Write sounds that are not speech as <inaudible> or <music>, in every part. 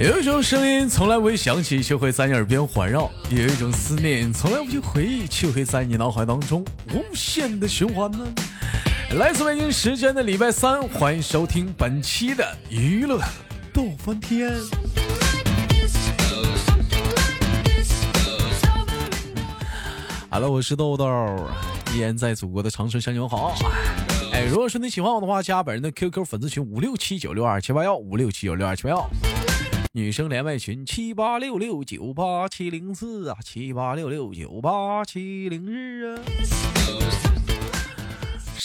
有一种声音从来不会响起，却会在你耳边环绕；有一种思念从来不去回忆，却会在你脑海当中无限的循环呢。来自北京时间的礼拜三，欢迎收听本期的娱乐逗翻天。Hello，我是豆豆，依然在祖国的长春向你们好。哎，如果说你喜欢我的话，加本人的 QQ 粉丝群五六七九六二七八幺五六七九六二七八幺。女生连麦群七八六六九八七零四啊，七八六六九八七零日啊。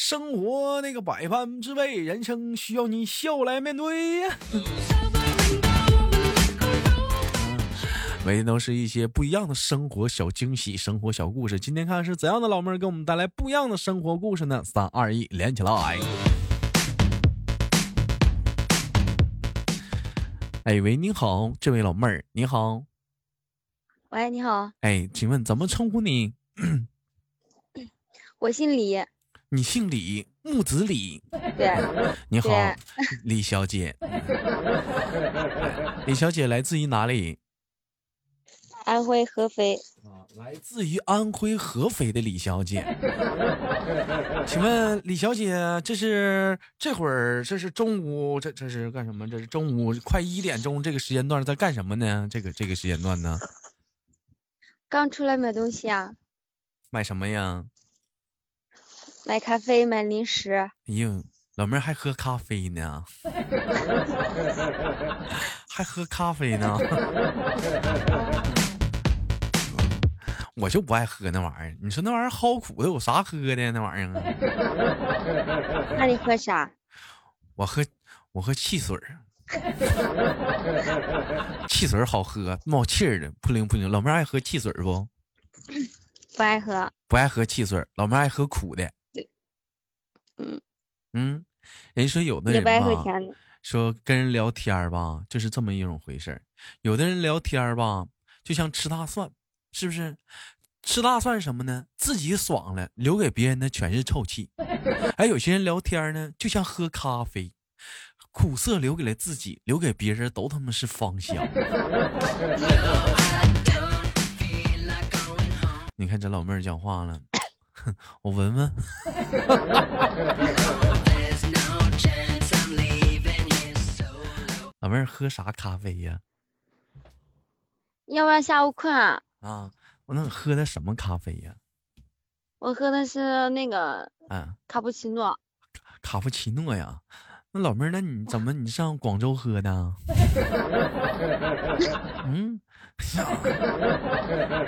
生活那个百般滋味，人生需要你笑来面对呀。每天都是一些不一样的生活小惊喜，生活小故事。今天看是怎样的老妹儿给我们带来不一样的生活故事呢？三二一，连起来！哎喂，你好，这位老妹儿，你好。喂，你好。哎，请问怎么称呼你？我姓李。你姓李，木子李。<laughs> 对。你好，李小姐。<laughs> 李小姐来自于哪里？安徽合肥。来自于安徽合肥的李小姐，请问李小姐，这是这会儿这是中午，这这是干什么？这是中午快一点钟这个时间段在干什么呢？这个这个时间段呢？刚出来买东西啊。买什么呀？买咖啡，买零食。哎呦，老妹儿还喝咖啡呢？还喝咖啡呢？<laughs> 我就不爱喝那玩意儿，你说那玩意儿齁苦的，有啥喝的那玩意儿啊？<laughs> 那你喝啥？我喝我喝汽水儿，汽水好喝，冒气儿的，扑灵扑灵。老妹儿爱喝汽水不？不爱喝。不爱喝汽水，老妹儿爱喝苦的。嗯嗯，人说有的人吧，说跟人聊天吧，就是这么一种回事有的人聊天吧，就像吃大蒜。是不是吃大蒜什么呢？自己爽了，留给别人的全是臭气。哎，有些人聊天呢，就像喝咖啡，苦涩留给了自己，留给别人都他妈是芳香。<laughs> 你看这老妹儿讲话了，<laughs> 我闻闻。老妹儿喝啥咖啡呀？要不然下午困啊？啊，我那喝的什么咖啡呀？我喝的是那个，嗯，卡布奇诺。卡布奇诺呀？那老妹儿，那你怎么你上广州喝的？<laughs> 嗯，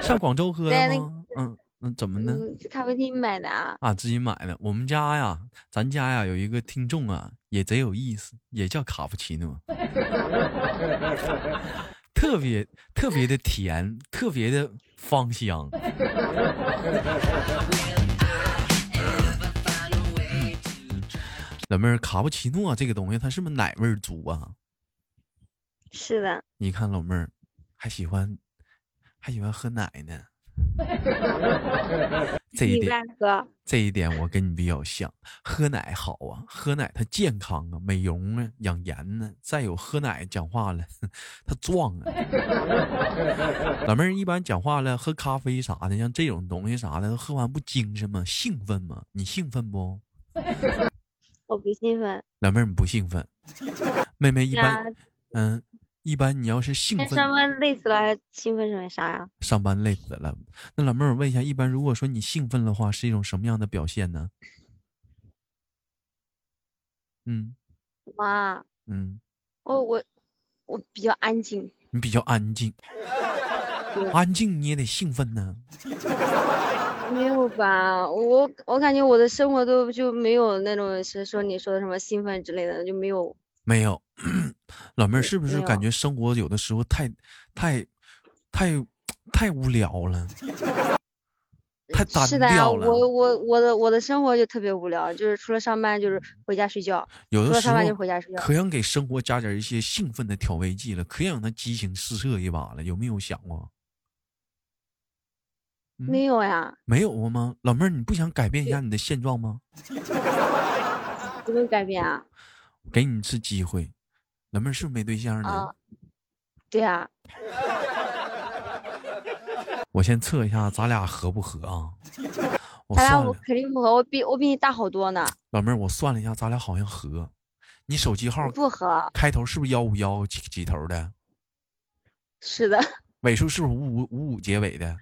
上广州喝的吗？嗯嗯，怎么呢？咖啡厅买的啊？啊，自己买的。我们家呀，咱家呀有一个听众啊，也贼有意思，也叫卡布奇诺。<laughs> 特别特别的甜，特别的芳香。老妹儿，卡布奇诺这个东西，它是不是奶味足啊？是的。你看老妹儿，还喜欢还喜欢喝奶呢。<laughs> 这一点，这一点我跟你比较像。喝奶好啊，喝奶它健康啊，美容啊，养颜呢。再有喝奶讲话了，<laughs> 它壮啊。老妹儿一般讲话了，喝咖啡啥的，像这种东西啥的，喝完不精神吗？兴奋吗？你兴奋不？<laughs> 我不兴奋。老妹儿你不兴奋？妹妹一般，嗯。一般你要是兴奋，上班累死了，兴奋什么啥呀？上班累死了，那老妹儿，我问一下，一般如果说你兴奋的话，是一种什么样的表现呢？嗯，妈，嗯，我我我比较安静，你比较安静，安静你也得兴奋呢。没有吧？我我感觉我的生活都就没有那种是说你说的什么兴奋之类的，就没有。没有，老妹儿是不是感觉生活有的时候太、太、太、太无聊了？<laughs> 太单调了。我我我的我的生活就特别无聊，就是除了上班就是回家睡觉，有的上班就回家睡觉。可想给生活加点一些兴奋的调味剂了，可想它激情四射一把了，有没有想过？没有呀。没有过吗？老妹儿，你不想改变一下你的现状吗？<laughs> 怎么改变啊？给你一次机会，老妹儿是不是没对象呢？对呀。<laughs> 我先测一下，咱俩合不合啊？咱俩我肯定不合，我比我比你大好多呢。老妹儿，我算了一下，咱俩好像合。你手机号不合，开头是不是幺五幺几几头的？是的。尾数是不是五五五五结尾的？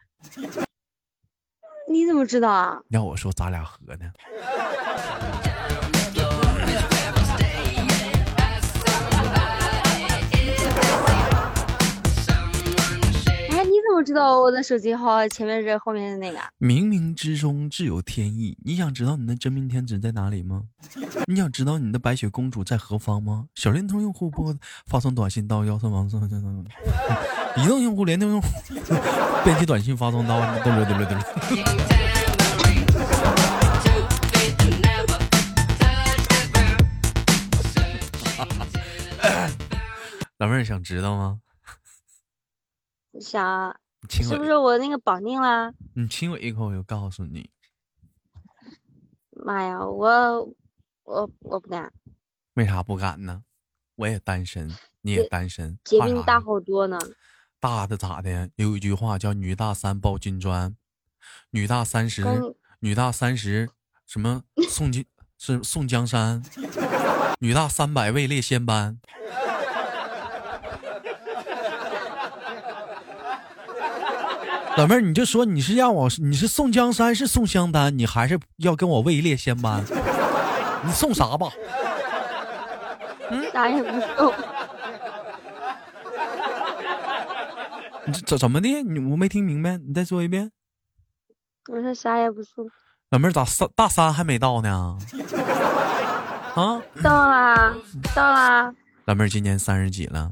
你怎么知道啊？要我说，咱俩合呢。<laughs> 不知道我的手机号前面是后面的那个。冥冥之中自有天意，你想知道你的真命天子在哪里吗？<laughs> 你想知道你的白雪公主在何方吗？小灵通用户拨发送短信到幺三王四，<laughs> 移动用户联通用户编辑短信发送到嘚嘚嘚嘚嘚。<laughs> 老妹儿想知道吗？想。是不是我那个绑定啦？你亲我一口，我就告诉你。妈呀，我我我不敢。为啥不敢呢？我也单身，你也单身，姐比你大好多呢。大的咋的？有一句话叫“女大三抱金砖”，女大三十，女大三十什么宋金是宋江山，<laughs> 女大三百位列仙班。老妹儿，你就说你是让我，你是送江山是送香丹，你还是要跟我位列仙班？你送啥吧？嗯，啥也不送。<laughs> 你这怎怎么的？你我没听明白，你再说一遍。我说啥也不送。老妹儿咋三大三还没到呢？啊？到啦，到啦。老妹儿今年三十几了？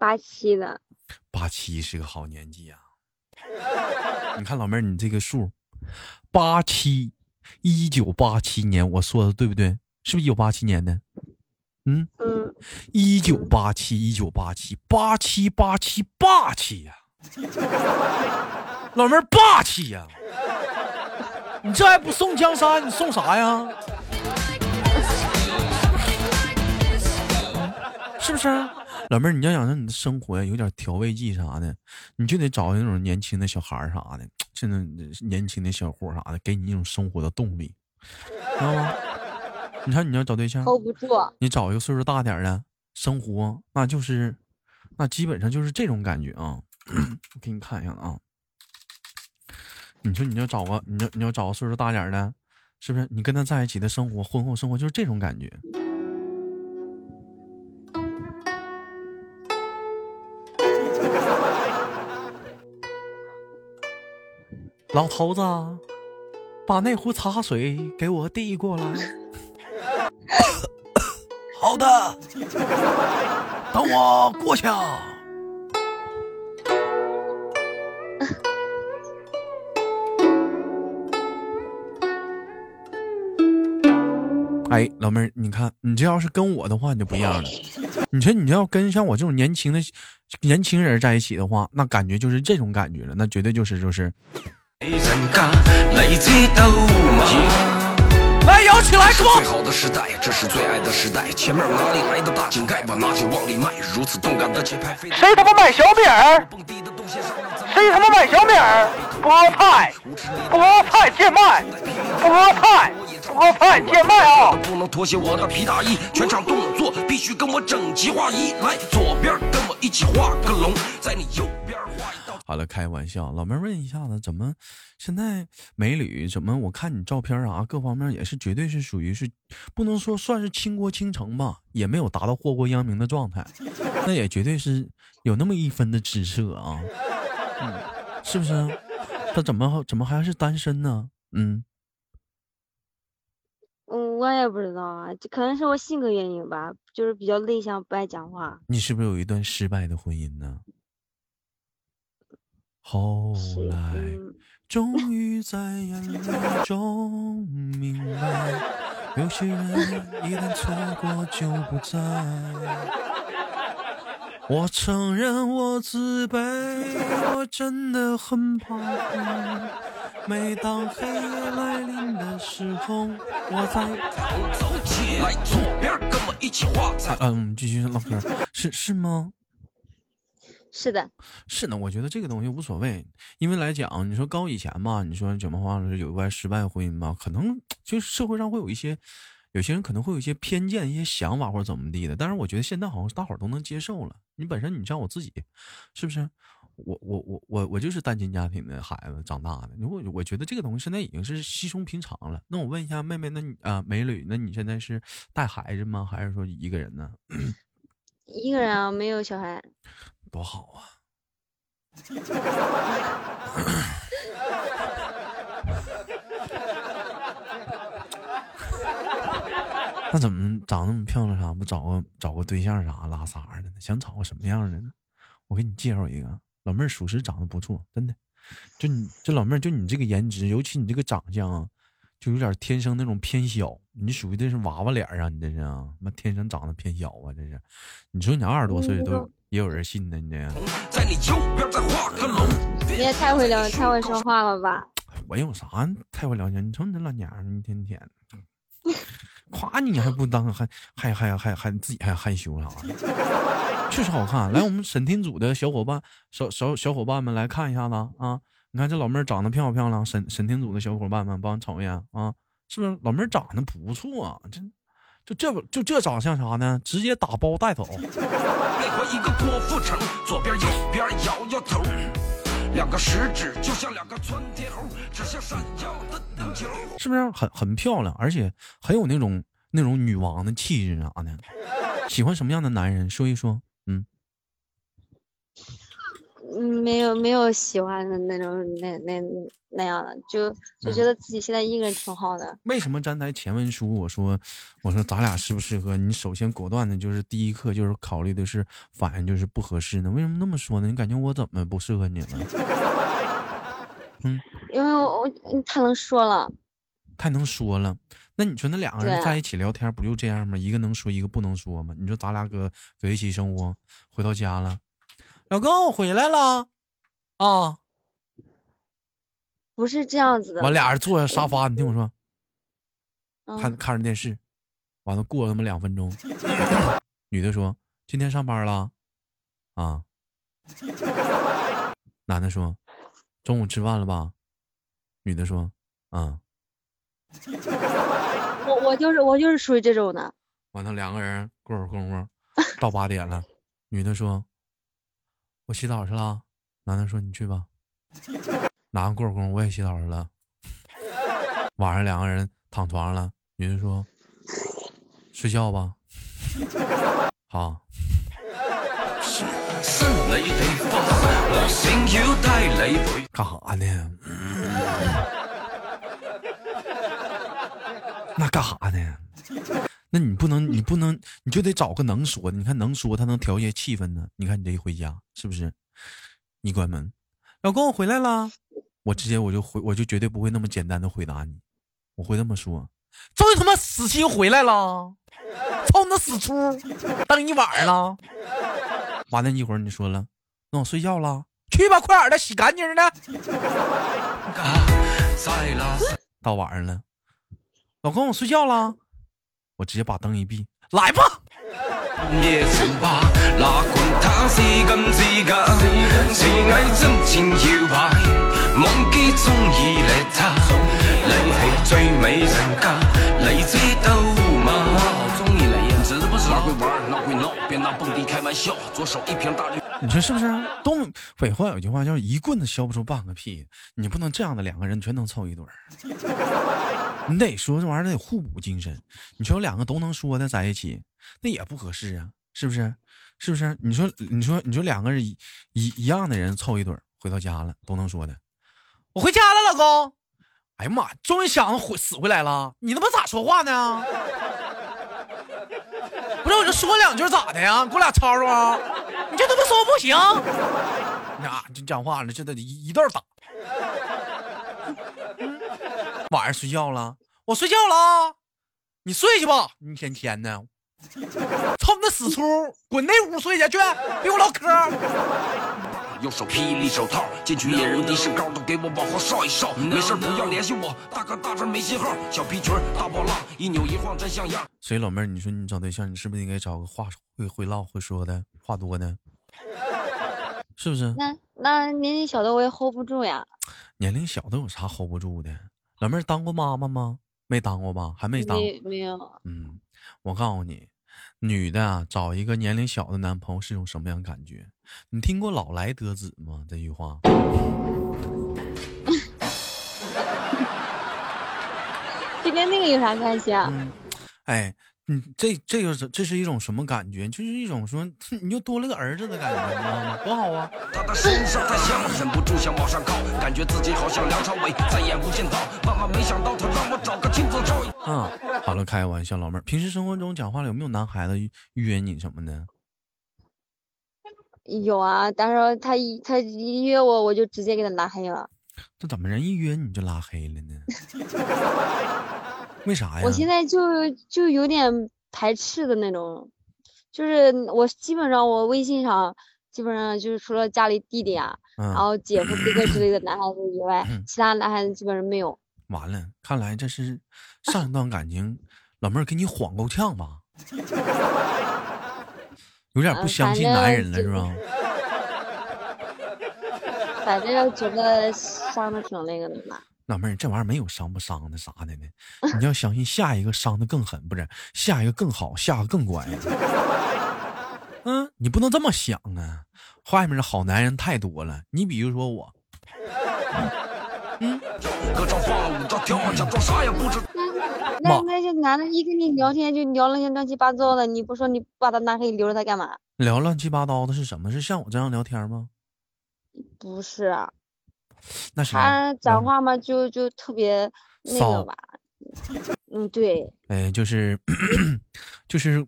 八七的。八七是个好年纪呀，<laughs> 你看老妹儿，你这个数，八七，一九八七年，我说的对不对？是不是一九八七年的？嗯嗯，一九八七，一九八七，八七八七，霸气呀！老妹儿霸气呀！<laughs> 你这还不送江山？你送啥呀？是不是？老妹儿，你要想让你的生活呀有点调味剂啥的，你就得找那种年轻的小孩儿啥的，现在年轻的小伙啥的，给你一种生活的动力，知道吗？你看你要找对象，hold 不住，你找一个岁数大点的，生活那就是，那基本上就是这种感觉啊。<coughs> 我给你看一下啊，你说你要找个，你要你要找个岁数大点的，是不是？你跟他在一起的生活，婚后生活就是这种感觉。老头子，把那壶茶水给我递过来。<coughs> 好的，等我过去。哎，老妹儿，你看，你这要是跟我的话，你就不一样了。你说你要跟像我这种年轻的年轻人在一起的话，那感觉就是这种感觉了，那绝对就是就是。来摇起来，最好的时代，这是最爱的时代。前面哪里来的大井盖，把拿去往里迈，如此动感的节拍。谁他妈买小米儿？谁他妈买小米儿？菠菜，菠菜贱卖，菠菜，菠菜贱卖啊！不能脱下我的皮大衣，全场动作必须跟我整齐划一。来，左边跟我一起画个龙，在你右好了，开玩笑。老妹儿问一下子，怎么现在美女怎么？我看你照片啊，各方面也是绝对是属于是，不能说算是倾国倾城吧，也没有达到祸国殃民的状态，那也绝对是有那么一分的姿色啊，嗯，是不是？他怎么怎么还是单身呢？嗯，嗯，我也不知道啊，可能是我性格原因吧，就是比较内向，不爱讲话。你是不是有一段失败的婚姻呢？后来，终于在眼泪 <laughs> 中明白，有些人一旦错过就不再。我承认我自卑，我真的很怕黑。每当黑夜来临的时候，我在。走起来，左边跟我一起画彩。嗯，继续唠嗑，是是吗？是的，是的，我觉得这个东西无所谓，因为来讲，你说高以前嘛，你说怎么话是有关失败婚姻嘛，可能就是社会上会有一些，有些人可能会有一些偏见、一些想法或者怎么地的，但是我觉得现在好像大伙儿都能接受了。你本身，你像我自己，是不是？我我我我我就是单亲家庭的孩子长大的，如果我觉得这个东西现在已经是稀松平常了。那我问一下妹妹，那你啊，美女，那你现在是带孩子吗？还是说一个人呢？一个人啊，没有小孩。多好啊！那怎么长那么漂亮啥？不找个找个对象啥拉撒的呢？想找个什么样的呢？我给你介绍一个老妹儿，属实长得不错，真的。就你这老妹儿，就你这个颜值，尤其你这个长相啊，就有点天生那种偏小。你属于这是娃娃脸啊？你这是啊妈天生长得偏小啊？这是？你说你二十多岁都。也有人信呢，你这。你也太会聊，太会说话了吧？我有啥太会聊天？你瞅你这老娘们，一天天，<laughs> 夸你还不当，还还还还还自己还害羞啥的？确实好看。来，我们审听组的小伙伴，小小小伙伴们来看一下子啊！你看这老妹儿长得漂不漂亮？审审听组的小伙伴们，帮我瞅一眼啊！是不是老妹儿长得不错啊？这。就这就这长相啥呢？直接打包带走。一个郭富城，左边右边摇摇头，两个食指就像两个窜天猴，指向闪耀的灯球。是不是很很漂亮，而且很有那种那种女王的气质啥的，喜欢什么样的男人？说一说。嗯，没有没有喜欢的那种那那那样的，就就觉得自己现在一个人挺好的。为什么站在前文书我说我说咱俩适不适合？你首先果断的就是第一课就是考虑的是反应就是不合适呢？为什么那么说呢？你感觉我怎么不适合你了？<laughs> 嗯，因为我太能说了，太能说了。那你说那两个人在一起聊天不就这样吗？一个能说，一个不能说吗？你说咱俩搁搁一起生活，回到家了。老公，我回来了，啊，不是这样子的。完，俩人坐在沙发，你听我说，看看着电视，完了过了那么两分钟，<clears throat> 女的说：“今天上班了，啊。”男的说：“中午吃饭了吧？”女的说：“啊。”我我就是我就是属于这种的。完了，两个人过会儿功夫到八点了，女的说。我洗澡去了，男的说：“你去吧。”拿个过功，我也洗澡去了。晚上两个人躺床上了，女的说：“睡觉吧。”好。<laughs> 干啥呢？那干啥呢？那你不能，你不能，你就得找个能说的。你看能说，他能调节气氛呢。你看你这一回家，是不是？你关门，老公我回来了。我直接我就回，我就绝对不会那么简单的回答你。我会这么说：终于他妈死心回来了，操你那死猪，等一晚上了。完了，一会儿你说了，那我睡觉了，去吧，快点的，洗干净的。到晚上了，老公我睡觉了。我直接把灯一闭，来吧。你说是不是？东北话有句话叫“一棍子削不出半个屁”，你不能这样的，两个人全能凑一对儿。你得说这玩意儿得互补精神。你说两个都能说的在一起，那也不合适啊，是不是？是不是？你说，你说，你说两个人一一样的人凑一对，回到家了都能说的。我回家了，老公。哎呀妈，终于想回死回来了。你他妈咋说话呢？<laughs> 不是，我就说两句咋的呀？给我俩吵吵啊？你这他妈说不行。<laughs> 呀，就讲话了，这得一一顿打。晚上睡觉了，我睡觉了，你睡去吧，一天天的，操你那死粗，滚那屋睡去，去，别跟我唠嗑。右手霹雳手套，进去野人的身高都给我往后稍一稍。没事不要联系我，大哥大这没信号。小皮裙大波浪，一扭一晃真像样。所以老妹儿，你说你找对象，你是不是应该找个话会会唠会说的，话多的？是不是？那那年龄小的我也 hold 不住呀。年龄小的有啥 hold 不住的？老妹儿当过妈妈吗？没当过吧？还没当。没有。嗯，我告诉你，女的找一个年龄小的男朋友是种什么样感觉？你听过“老来得子”吗？这句话。<laughs> 这跟那个有啥关系啊？哎。嗯，这这个是这是一种什么感觉？就是一种说你又多了个儿子的感觉，你知道吗？多好啊！他的身上太香，忍不住想往上靠，感觉自己好像梁朝伟，再也不见到。万万没想到，他让我找个亲自照应。啊，好了，开个玩笑，老妹儿，平时生活中讲话了有没有男孩子约你什么的？有啊，但是他一他一约我，我就直接给他拉黑了。这怎么人一约你就拉黑了呢？<laughs> 为啥呀？我现在就就有点排斥的那种，就是我基本上我微信上基本上就是除了家里弟弟啊，然后姐夫哥哥之类的男孩子以外，其他男孩子基本上没有。完了，看来这是上一段感情，老妹儿给你晃够呛吧？有点不相信男人了是吧？<laughs> 反正觉得伤的挺那个的吧。老妹儿，这玩意儿没有伤不伤的啥的呢？<laughs> 你要相信下一个伤的更狠，不是下一个更好，下个更乖。<laughs> 嗯，你不能这么想啊！外面的好男人太多了，你比如说我。嗯。那那些男的一跟你聊天就聊那些乱七八糟的，你不说你把他拉黑留着他干嘛？聊乱七八糟的是什么？是像我这样聊天吗？不是。那是他讲话嘛，就就特别那个吧，嗯，对，<laughs> 哎，就是 <clears throat> 就是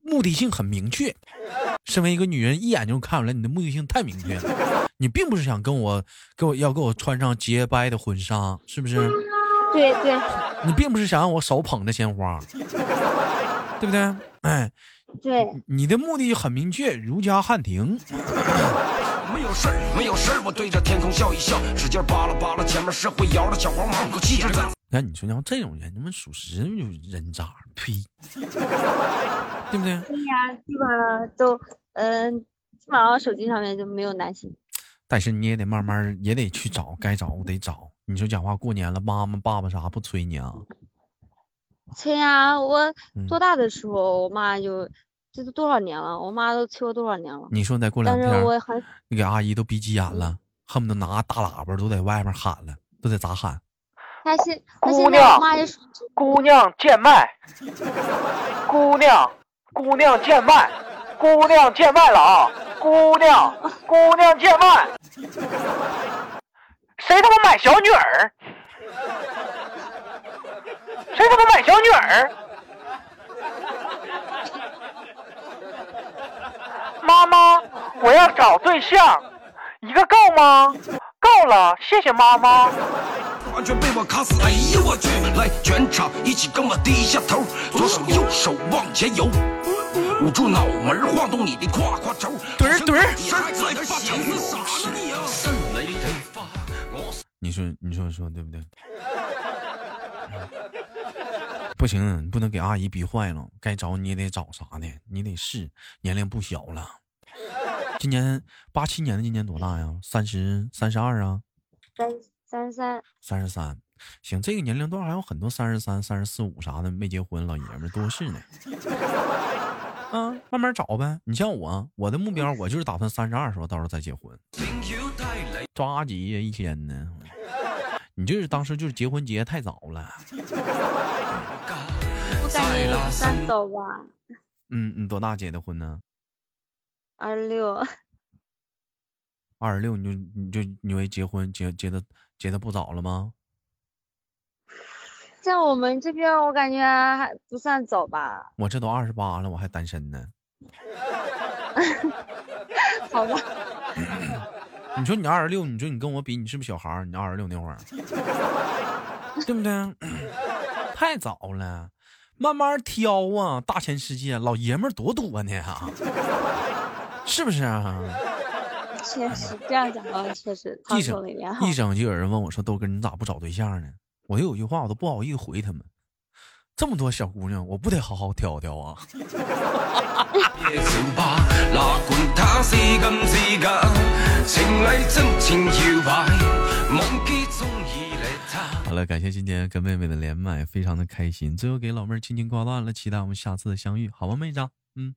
目的性很明确。身为一个女人，一眼就看出来你的目的性太明确了。你并不是想跟我，给我要给我穿上洁白的婚纱，是不是？对对。你并不是想让我手捧着鲜花，对不对？哎，对。你的目的很明确，儒家汉庭。没有事儿，没有事儿，我对着天空笑一笑，使劲扒拉扒拉前面社会摇的小黄毛，我气质在。<laughs> 那你说像这种人，你们属实就人渣，呸，对不对？对呀，基本上都，嗯，基本上手机上面就没有男性。但是你也得慢慢，也得去找，该找得找。你说讲话过年了，妈妈爸爸啥不催你啊？催啊！我多大的时候，我妈就。这都多少年了，我妈都催我多少年了。你说再过两天，很，你给阿姨都逼急眼了，恨不得拿大喇叭都在外面喊了，都得咋喊？姑娘，姑娘见麦，姑娘，姑娘见麦，姑娘见麦了啊！姑娘，姑娘见麦，谁他妈买小女儿？谁他妈买小女儿？妈妈，我要找对象，一个够吗？够了，谢谢妈妈。完全被我卡死！哎呀我去！来，全场一起跟我低下头，左手右手往前游，捂住脑门晃动你的胯胯轴。墩儿墩儿。你说你说说对不对？不行，不能给阿姨逼坏了。该找你也得找啥呢？你得试，年龄不小了。今年八七年的，今年多大呀？三十三十二啊？三三十三。三十三，行，这个年龄段还有很多三十三、三十四五啥的没结婚老爷们多是呢。啊，慢慢找呗。你像我，我的目标我就是打算三十二时候到时候再结婚。抓急呀，一天呢。你就是当时就是结婚结太早了。我感觉三早吧。嗯，你多大结的婚呢？二十六。二十六，你就你就因为结婚结结的结的不早了吗？在我们这边，我感觉还不算早吧。我这都二十八了，我还单身呢。<laughs> 好吧。<laughs> 你说你二十六，你说你跟我比，你是不是小孩你二十六那会儿，<laughs> 对不对？<clears throat> 太早了，慢慢挑啊！大千世界，老爷们多多呢啊，是不是啊？确实，这样讲话确实。一整一整就有人问我说：“豆哥，你咋不找对象呢？”我有句话，我都不好意思回他们。这么多小姑娘，我不得好好挑挑啊！好了，感谢今天跟妹妹的连麦，非常的开心。最后给老妹儿轻轻挂断了，期待我们下次的相遇，好吗，妹子？嗯，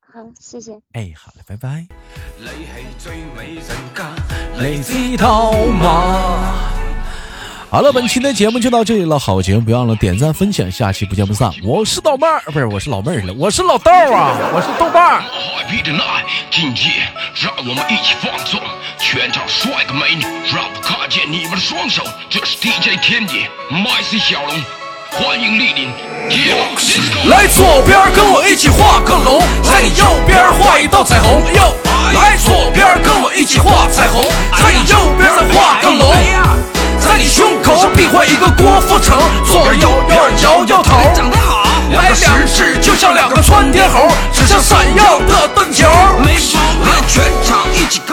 好，谢谢。哎，好了，拜拜。好了，本期的节目就到这里了。好节目，别忘了点赞分享，下期不见不散。我是老妹儿，不是，我是老妹儿了，我是老豆啊，我是豆瓣儿。今夜让我们一起放纵，全场帅哥美女，让我看见你们的双手。这是 DJ 天野，MC 小龙，欢迎莅临。来左边跟我一起画个龙，在你右边画一道彩虹。哟，来左边跟我一起画彩虹，在你右边再画个龙。在你胸口比划一个郭富城，左边右边摇摇头，长得好，两个食指就像两个窜天猴，指向闪耀的灯球，没毛病，全场一起。